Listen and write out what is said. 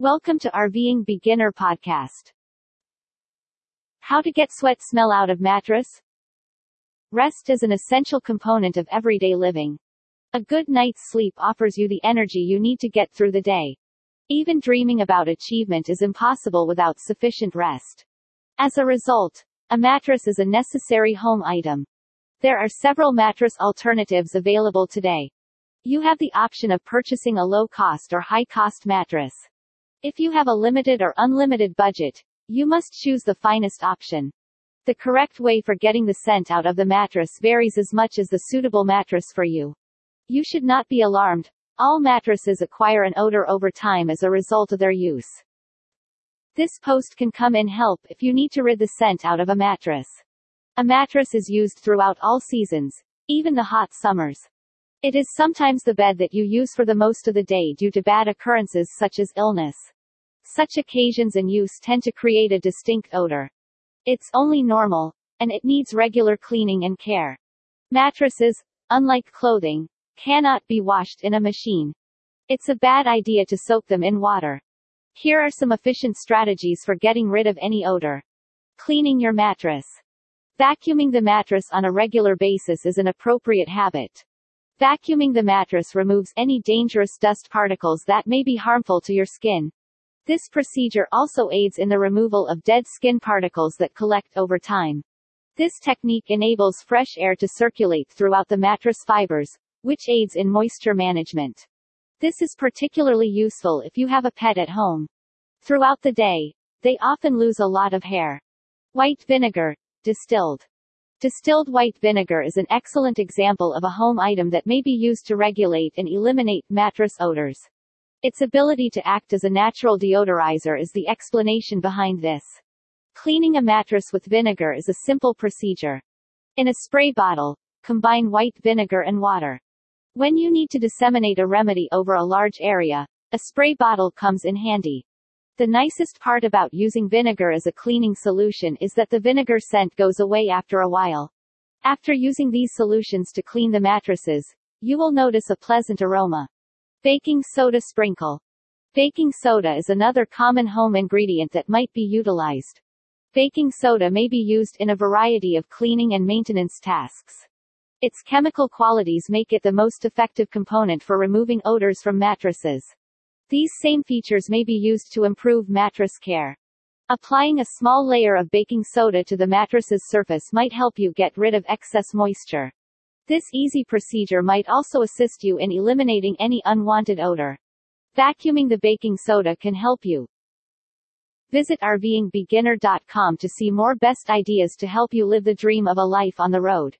Welcome to RVing Beginner Podcast. How to get sweat smell out of mattress? Rest is an essential component of everyday living. A good night's sleep offers you the energy you need to get through the day. Even dreaming about achievement is impossible without sufficient rest. As a result, a mattress is a necessary home item. There are several mattress alternatives available today. You have the option of purchasing a low-cost or high-cost mattress. If you have a limited or unlimited budget, you must choose the finest option. The correct way for getting the scent out of the mattress varies as much as the suitable mattress for you. You should not be alarmed. All mattresses acquire an odor over time as a result of their use. This post can come in help if you need to rid the scent out of a mattress. A mattress is used throughout all seasons, even the hot summers. It is sometimes the bed that you use for the most of the day due to bad occurrences such as illness. Such occasions and use tend to create a distinct odor. It's only normal, and it needs regular cleaning and care. Mattresses, unlike clothing, cannot be washed in a machine. It's a bad idea to soak them in water. Here are some efficient strategies for getting rid of any odor. Cleaning your mattress. Vacuuming the mattress on a regular basis is an appropriate habit. Vacuuming the mattress removes any dangerous dust particles that may be harmful to your skin. This procedure also aids in the removal of dead skin particles that collect over time. This technique enables fresh air to circulate throughout the mattress fibers, which aids in moisture management. This is particularly useful if you have a pet at home. Throughout the day, they often lose a lot of hair. White vinegar, Distilled. Distilled white vinegar is an excellent example of a home item that may be used to regulate and eliminate mattress odors. Its ability to act as a natural deodorizer is the explanation behind this. Cleaning a mattress with vinegar is a simple procedure. In a spray bottle, combine white vinegar and water. When you need to disseminate a remedy over a large area, a spray bottle comes in handy. The nicest part about using vinegar as a cleaning solution is that the vinegar scent goes away after a while. After using these solutions to clean the mattresses, you will notice a pleasant aroma. Baking soda sprinkle. Baking soda is another common home ingredient that might be utilized. Baking soda may be used in a variety of cleaning and maintenance tasks. Its chemical qualities make it the most effective component for removing odors from mattresses. These same features may be used to improve mattress care. Applying a small layer of baking soda to the mattress's surface might help you get rid of excess moisture. This easy procedure might also assist you in eliminating any unwanted odor. Vacuuming the baking soda can help you. Visit RVingBeginner.com to see more best ideas to help you live the dream of a life on the road.